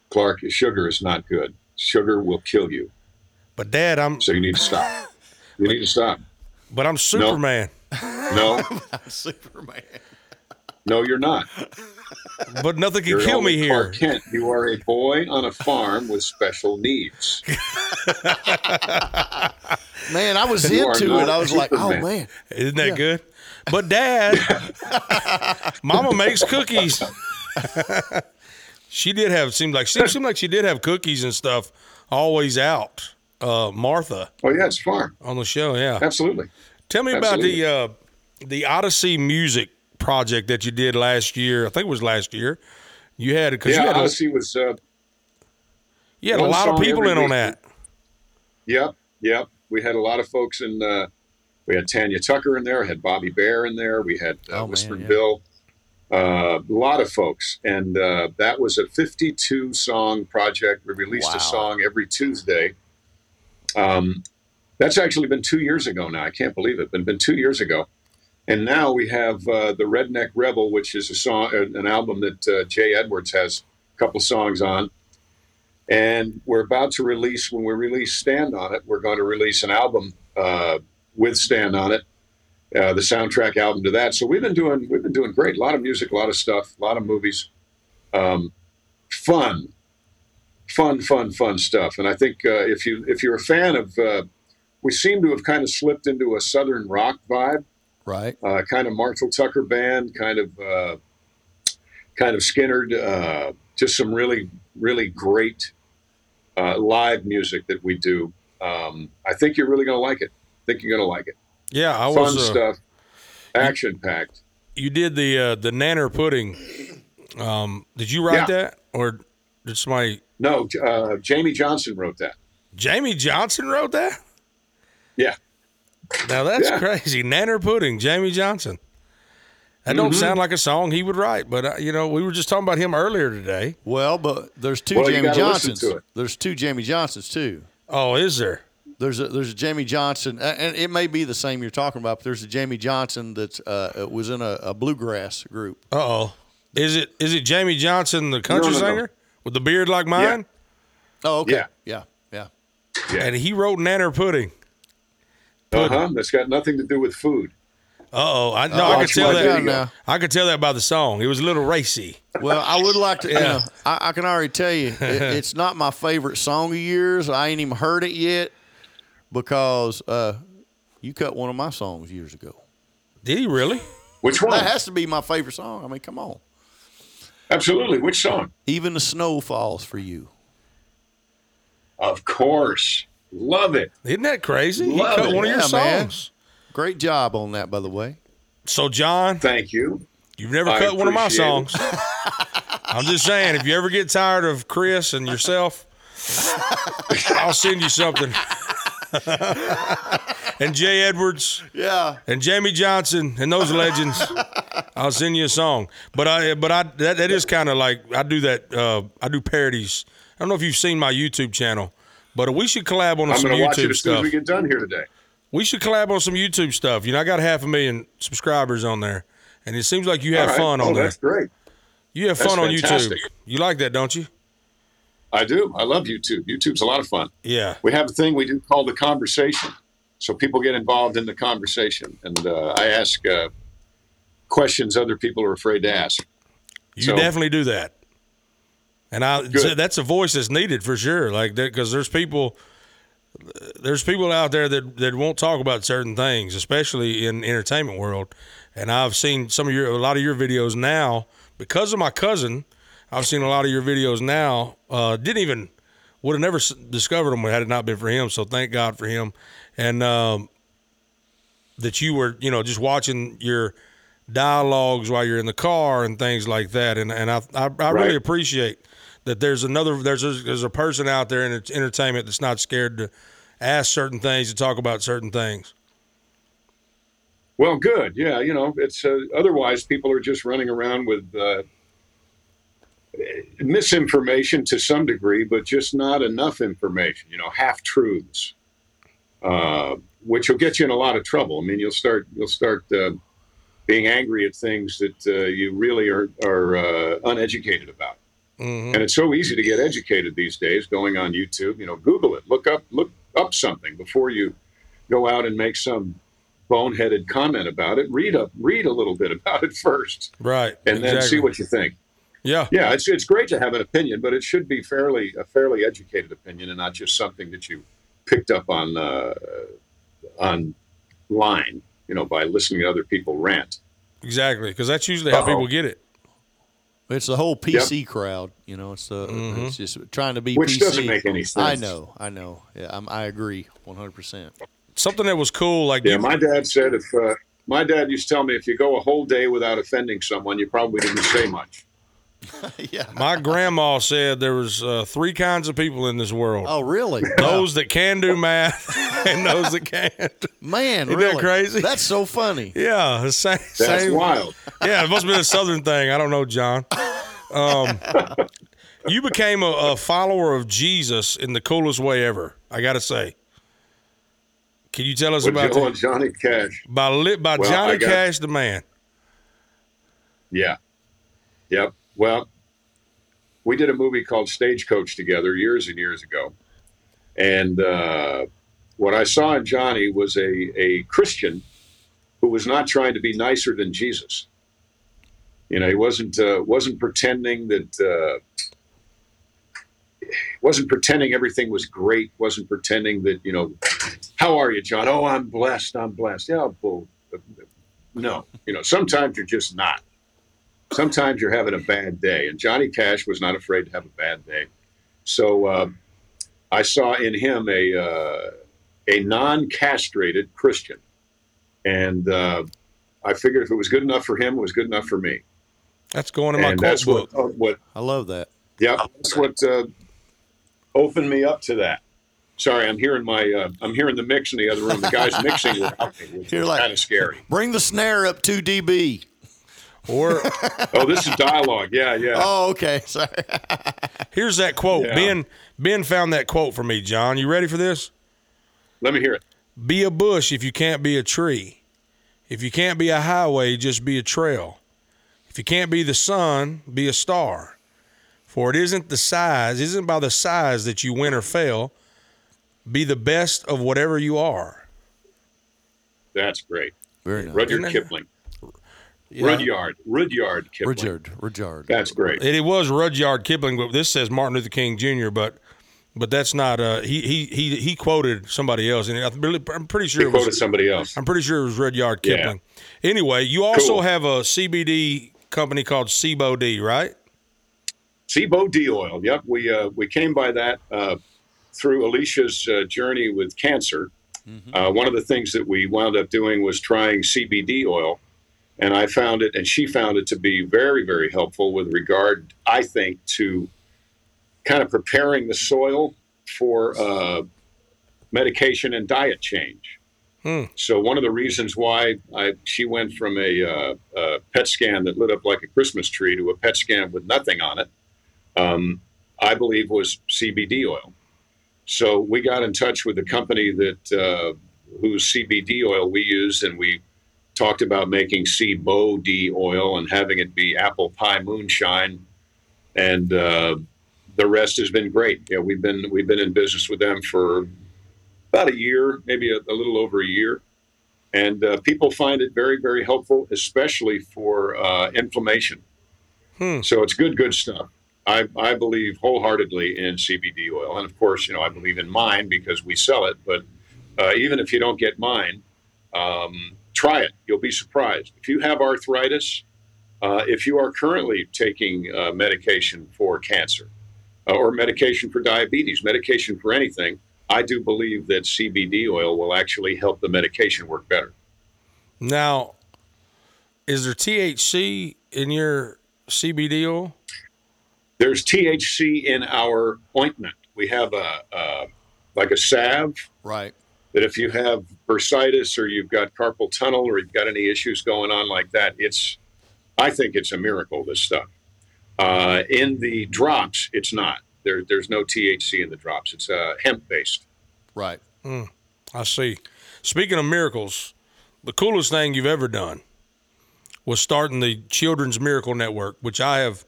Clark, sugar is not good. Sugar will kill you. But Dad, I'm So you need to stop. You need to stop. but I'm Superman. No, Superman. No, you're not. But nothing can You're kill me here. Clark Kent. You are a boy on a farm with special needs. Man, I was You into it. I was like, oh man. Isn't that good? But Dad, Mama makes cookies. she did have seemed like she seemed like she did have cookies and stuff always out. Uh, Martha Oh yeah, it's farm. on the show, yeah. Absolutely. Tell me Absolutely. about the uh, the Odyssey music project that you did last year. I think it was last year. You had because Yeah, you had a, Odyssey was. Uh, you had a lot of people every in on that. Yep, yep. We had a lot of folks in. Uh, we had Tanya Tucker in there. I had Bobby Bare in there. We had uh, Oh, man, Whispering yeah. Bill. Uh, a lot of folks, and uh, that was a 52 song project. We released Wow. a song every Tuesday. Um, that's actually been two years ago now. I can't believe it. Been been two years ago, and now we have uh, the Redneck Rebel, which is a song, uh, an album that uh, Jay Edwards has a couple songs on. And we're about to release, when we release Stand on It, we're going to release an album uh, with Stand on It, uh, the soundtrack album to that. So we've been doing, we've been doing great. A lot of music, a lot of stuff, a lot of movies, um, fun, fun, fun, fun stuff. And I think uh, if you if you're a fan of, we seem to have kind of slipped into a southern rock vibe Right. uh, kind of Marshall Tucker band, kind of uh, kind of Skynyrd, uh, just some really really great uh, live music that we do. Um, I think you're really going to like it. I think you're going to like it. Yeah, I Fun was. Uh, stuff, action packed. you did the uh, the nanner pudding. Um, did you write Yeah. that or did somebody? No, uh, Jamie Johnson wrote that. Jamie Johnson wrote that. Yeah, Now that's Yeah. crazy. Nanner pudding, Jamie Johnson. That don't Mm-hmm. sound like a song he would write, but uh, you know we were just talking about him earlier today. Well, but there's two Well, Jamie Johnsons. There's two Jamie Johnsons too. Oh, is there? There's a there's a Jamie Johnson, and it may be the same you're talking about. But there's a Jamie Johnson that uh, was in a, a bluegrass group. Uh oh. Is it is it Jamie Johnson, the country no, no. singer with the beard like mine? Oh, okay. Yeah. yeah, yeah. yeah. And he wrote Nanner pudding. Uh huh. That's got nothing to do with food. Uh oh. I no, Uh, I could tell that. now. I could tell that by the song. It was a little racy. Well, I would like to. You know, I, I can already tell you, it, it's not my favorite song of yours. I ain't even heard it yet because uh, you cut one of my songs years ago. Did he really? Which one? That has to be my favorite song. I mean, come on. Absolutely. Which song? Even the snow falls for you. Of course. Love it. Isn't that crazy? He Love cut it. one of your Yeah, man. songs. Great job on that, by the way. So, John, Thank you. you've never I cut one of my songs. I'm just saying, if you ever get tired of Chris and yourself, I'll send you something. and Jay Edwards Yeah. and Jamie Johnson and those legends, I'll send you a song. But I, but I, that, that is kind of like I do that. Uh, I do parodies. I don't know if you've seen my YouTube channel, but we should collab on I'm some going watch it YouTube as soon stuff. as we get done here today. We should collab on some YouTube stuff. You know, I got half a million subscribers on there, and it seems like you have right. fun oh, on there. that's great. You have that's fun on fantastic. YouTube. You like that, don't you? I do. I love YouTube. YouTube's a lot of fun. Yeah. We have a thing we do called the conversation. So people get involved in the conversation. And uh, I ask uh, questions other people are afraid to ask. You So- definitely do that. And I Good. that's a voice that's needed for sure. Like because there's people there's people out there that that won't talk about certain things, especially in entertainment world. And I've seen some of your a lot of your videos now because of my cousin. I've seen a lot of your videos now. Uh, didn't even would have never discovered them had it not been for him. So thank God for him. And um, that you were you know just watching your dialogues while you're in the car and things like that. And and I I, I really appreciate that there's another there's a, there's a person out there in entertainment that's not scared to ask certain things to talk about certain things. Well, good. Yeah, you know, it's uh, otherwise people are just running around with uh, misinformation to some degree, but just not enough information. You know, half truths, uh, which will get you in a lot of trouble. I mean, you'll start you'll start uh, being angry at things that uh, you really are are uh, uneducated about. Hmm And it's so easy to get educated these days. Going on YouTube, you know, Google it, look up look up something before you go out and make some boneheaded comment about it. Read up, read a little bit about it first, Right. and then see what you think. Yeah. Yeah, it's it's great to have an opinion, but it should be fairly a fairly educated opinion, and not just something that you picked up on uh, online. You know, by listening to other people rant. Exactly. Because that's usually how Uh-oh. people get it. It's the whole PC crowd, you know. It's uh, Mhm. it's just trying to be Which PC. doesn't make any I know, I know. Yeah, I'm, I agree, 100. percent Something that was cool, like Yeah, my dad said if uh, my dad used to tell me if you go a whole day without offending someone, you probably didn't say much. Yeah. my grandma said there was uh, three kinds of people in this world: Oh, really? those that can do math and those that can't. Man, Isn't that crazy? That's so funny. Yeah, the same. That's same wild. Yeah, it must have been a southern thing. I don't know, John. Um, you became a, a follower of Jesus in the coolest way ever. I got to say. Can you tell us With about that? Johnny Cash. By li- by Well, Johnny got- Cash, the man. Yeah. Yep. Well, we did a movie called Stagecoach together years and years ago. And uh, what I saw in Johnny was a, a Christian who was not trying to be nicer than Jesus. You know, he wasn't uh, wasn't pretending that uh, wasn't pretending everything was great. wasn't pretending that you know, how are you, John? Oh, I'm blessed. I'm blessed. Yeah, bull. No, you know, sometimes you're just not sometimes you're having a bad day. And Johnny Cash was not afraid to have a bad day. So uh, I saw in him a uh, a non-castrated Christian, and uh, I figured if it was good enough for him, it was good enough for me. That's going in my and quote that's book. what, uh, what I love that. yeah, that's what uh, opened me up to that. Sorry, I'm hearing my uh, I'm hearing the mix in the other room. The guy's mixing without me, which You're like- kind of scary. Bring the snare up to dB. Or Oh, this is dialogue. Yeah, yeah. Oh, okay. Sorry. here's that quote. Yeah. Ben Ben found that quote for me, John. You ready for this? Let me hear it. Be a bush if you can't be a tree. If you can't be a highway, just be a trail. If you can't be the sun, be a star. For it isn't the size, isn't by the size that you win or fail. Be the best of whatever you are. That's great. Very nice. Rudyard Kipling. Yeah. Rudyard. Rudyard Kipling. Rudyard. Rudyard. That's great. It, it was Rudyard Kipling, but this says Martin Luther King Jr. But but that's not. Uh, he he he he quoted somebody else, and I really, I'm pretty sure He it was. quoted somebody else. I'm pretty sure it was Rudyard Yeah. Kipling. Anyway, you also Cool. have a CBD company called CBOD, right? CBoD oil. Yep, we uh, we came by that uh, through Alicia's uh, journey with cancer, uh, one of the things that we wound up doing was trying CBD oil, and I found it, and she found it to be very, very helpful with regard, I think, to kind of preparing the soil for uh, medication and diet change. So one of the reasons why I, she went from a, uh, a PET scan that lit up like a Christmas tree to a PET scan with nothing on it, um, I believe was CBD oil. So we got in touch with the company that uh, whose CBD oil we use, and we talked about making CBOD oil and having it be apple pie moonshine, and uh, the rest has been great. Yeah, we've been we've been in business with them for about a year, maybe a, a little over a year, and uh, people find it very very helpful, especially for uh, inflammation. So it's good good stuff. I, I believe wholeheartedly in CBD oil, and of course, you know I believe in mine because we sell it. But uh, even if you don't get mine, um, try it. You'll be surprised. If you have arthritis, uh, if you are currently taking uh, medication for cancer uh, or medication for diabetes, medication for anything, I do believe that CBD oil will actually help the medication work better. Now, is there THC in your CBD oil? There's THC in our ointment. We have a, a like a salve Right. That if you have bursitis or you've got carpal tunnel or you've got any issues going on like that, it's I think it's a miracle. This stuff uh, in the drops, it's not. There, there's no THC in the drops. It's uh, hemp based. Right. I see. Speaking of miracles, the coolest thing you've ever done was starting the Children's Miracle Network, which I have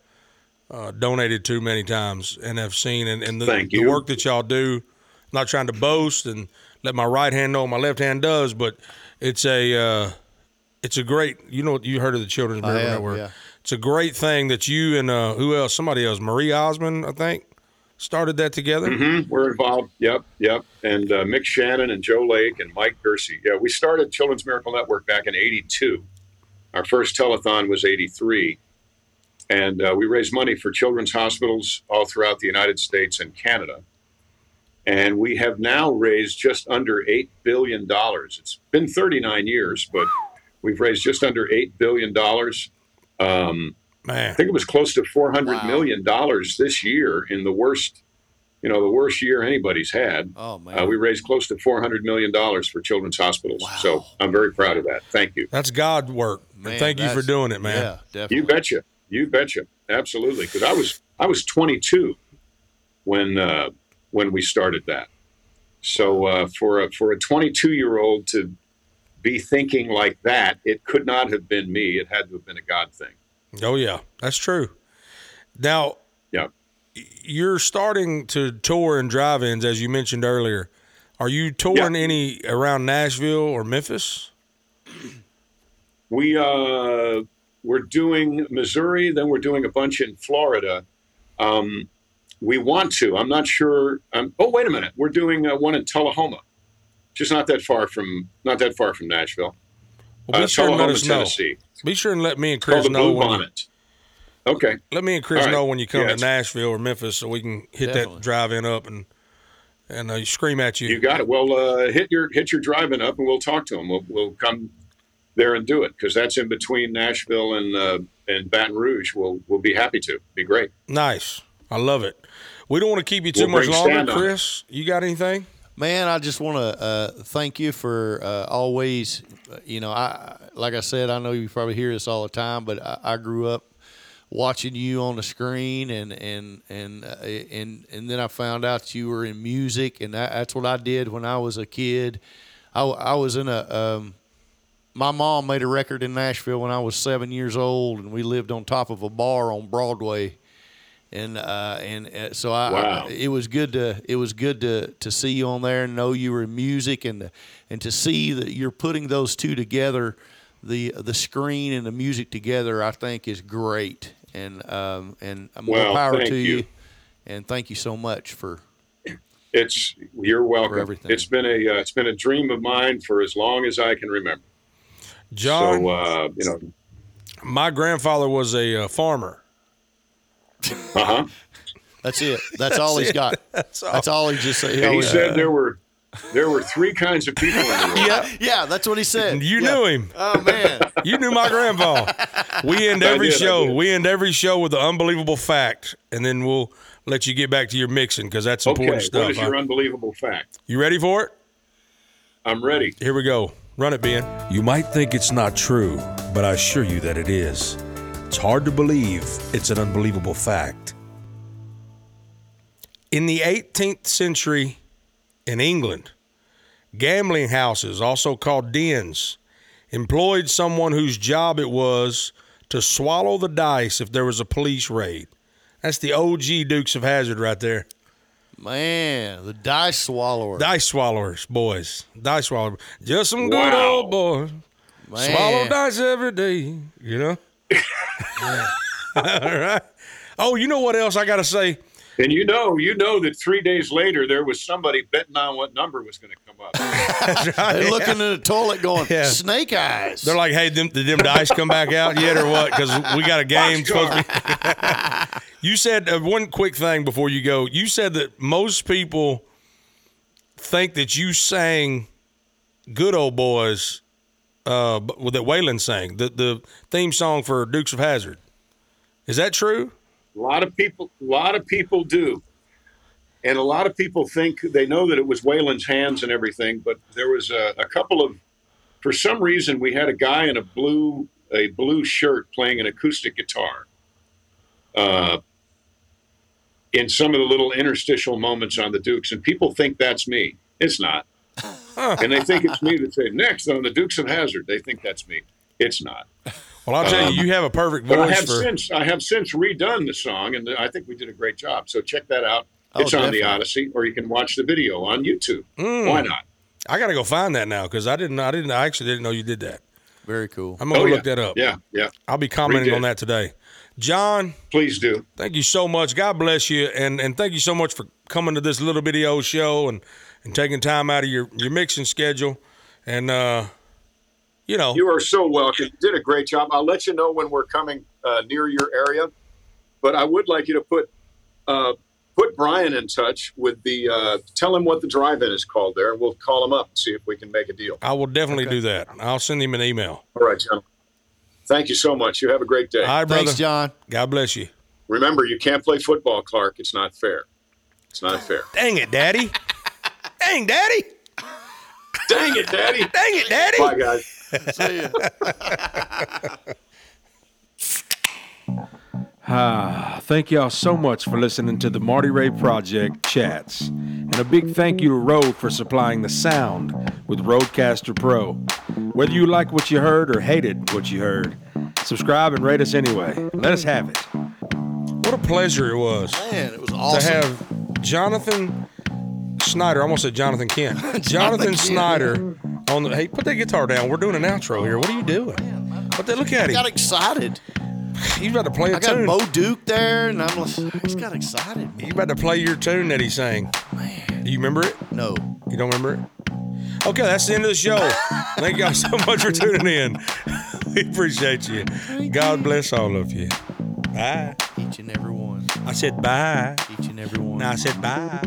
uh, donated to many times and have seen. And, and the, Thank the work that y'all do, I'm not trying to boast and let my right hand know what my left hand does, but it's a uh, it's a great. You know, you heard of the Children's Miracle have, Network. yeah. It's a great thing that you and uh, who else? Somebody else, Marie Osmond, I think, started that together. hmm We're involved. Yep, yep. And uh, Mick Shannon and Joe Lake and Mike Gersey. Yeah, we started Children's Miracle Network back in '82. Our first telethon was '83, and uh, we raised money for children's hospitals all throughout the United States and Canada. And we have now raised just under eight billion dollars. It's been 39 years, but we've raised just under eight billion dollars. Um, I think it was close to four hundred Wow. million dollars this year in the worst, you know, the worst year anybody's had. Oh man. Uh, we raised close to four hundred million dollars for children's hospitals. Wow. So I'm very proud of that. Thank you. that's God work. Man, thank you for doing it, man. Yeah, definitely. You betcha. You betcha. Absolutely. Because I was I was 22 when uh, when we started that. So uh, for a for a 22 year old to be thinking like that, it could not have been me. It had to have been a God thing. Oh yeah, that's true. Now Yeah. you're starting to tour in drive-ins, as you mentioned earlier. Are you touring Yeah. any around Nashville or Memphis? We uh, we're doing Missouri, then we're doing a bunch in Florida. Um, we want to. I'm not sure. Um, oh, wait a minute. We're doing uh, one in Tullahoma, just not that far from not that far from Nashville. Well, be Uh, sure and let Tullahoma, us know. Be sure and let me and Chris know Blue when you, Okay. let me and Chris All right. know when you come Yeah, to Nashville or Memphis, so we can hit Definitely. that drive-in up and and uh, scream at you. You got it. Well, uh, hit your hit your driving up, and we'll talk to them. We'll, we'll come there and do it because that's in between Nashville and uh, and Baton Rouge. We'll we'll be happy to. Be great. nice, I love it. We don't want to keep you too We'll much longer, stand. Chris. You got anything? Man, I just want to uh, thank you for uh, always, you know, I like I said, I know you probably hear this all the time, but I, I grew up watching you on the screen, and and and uh, and and then I found out you were in music, and that, that's what I did when I was a kid. I, I was in a. Um, my mom made a record in Nashville when I was seven years old, and we lived on top of a bar on Broadway and uh, and uh, so I, Wow. I it was good to it was good to to see you on there and know you were in music and to, and to see that you're putting those two together, the the screen and the music together. I think is great and um, and more Well, power to you. you. and thank you so much for It's you're welcome. everything. It's been a uh, it's been a dream of mine for as long as I can remember. John, So uh, you know, my grandfather was a uh, farmer. Uh huh. That's it. That's, all he's it. got. That's all. That's all he just said. He And he always- said there were there were three kinds of people in the world. yeah, yeah, that's what he said. You Yeah. knew him. Oh man. You knew my grandpa. We end every did, show. We end every show with an unbelievable fact, and then we'll let you get back to your mixing because that's Okay, important stuff. what is your unbelievable fact? you ready for it? I'm ready. Here we go. Run it, Ben. You might think it's not true, but I assure you that it is. It's hard to believe it's an unbelievable fact. In the 18th century in England, gambling houses, also called dens, employed someone whose job it was to swallow the dice if there was a police raid. That's the OG Dukes of Hazzard right there. Man, the dice swallower. Dice swallowers, boys. Dice swallowers. Just some good old boys. Man. Swallow dice every day, you know? All right. Oh, you know what else I got to say? And you know, you know that three days later there was somebody betting on what number was going to come up. They're looking in the toilet going, Yeah. snake eyes. They're like, hey, them, did them dice come back out yet or what? Because we got a game supposed to be. you said uh, one quick thing before you go. You said that most people think that you sang Good Old Boys uh, that Waylon sang, the, the theme song for Dukes of Hazzard. Is that true? A lot of people, a lot of people do, and a lot of people think they know that it was Waylon's hands and everything. But there was a, a couple of, for some reason, we had a guy in a blue a blue shirt playing an acoustic guitar. Uh, in some of the little interstitial moments on the Dukes, and people think that's me. It's not, and they think it's me that say next on the Dukes of Hazzard. They think that's me. It's not. Well, I'll tell you, you have a perfect But I voice have for. since I have since redone the song, and I think we did a great job. So check that out. Oh, It's on the Odyssey, or you can watch the video on YouTube. Mm. Why not? I got to go find that now because I didn't. I didn't. I actually didn't know you did that. Very cool. I'm gonna Oh, go yeah. look that up. Yeah, yeah. I'll be commenting Redid. on that today. John, Please do. thank you so much. God bless you, and and thank you so much for coming to this little video show and and taking time out of your your mixing schedule, and uh, you know, You are so welcome. You did a great job. I'll let you know when we're coming uh, near your area, but I would like you to put uh, put Brian in touch with the. Uh, tell him what the drive-in is called there, and we'll call him up and see if we can make a deal. I will definitely do that. I'll send him an email. All right, John. Thank you so much. You have a great day. Hi, brother. Thanks, John. God bless you. Remember, you can't play football, Clark. It's not fair. It's not fair. Dang it, Daddy. Dang, Daddy. Dang it, Daddy. Dang it, Daddy. Bye, guys. See ya. Ah, thank y'all so much for listening to the Marty Ray Project chats. And a big thank you to Rode for supplying the sound with RODECaster Pro. Whether you like what you heard or hated what you heard, subscribe and rate us anyway. Let us have it. What a pleasure it was Man, it was awesome. to have Jonathan Schneider. I almost said Jonathan Kent. Jonathan Kent. Schneider on the. Hey, put that guitar down. We're doing an outro here. What are you doing? What the, look at I got excited. He's about to play a I got tune. Bo Duke there, and I'm like, I just got excited. He's about to play your tune that he sang. Man, Do you remember it? no. You don't remember it? Okay, that's the end of the show. Thank y'all so much for tuning in. We appreciate you. God bless all of you. Bye. Each and every one. I said bye. Each and every one. No, I said bye.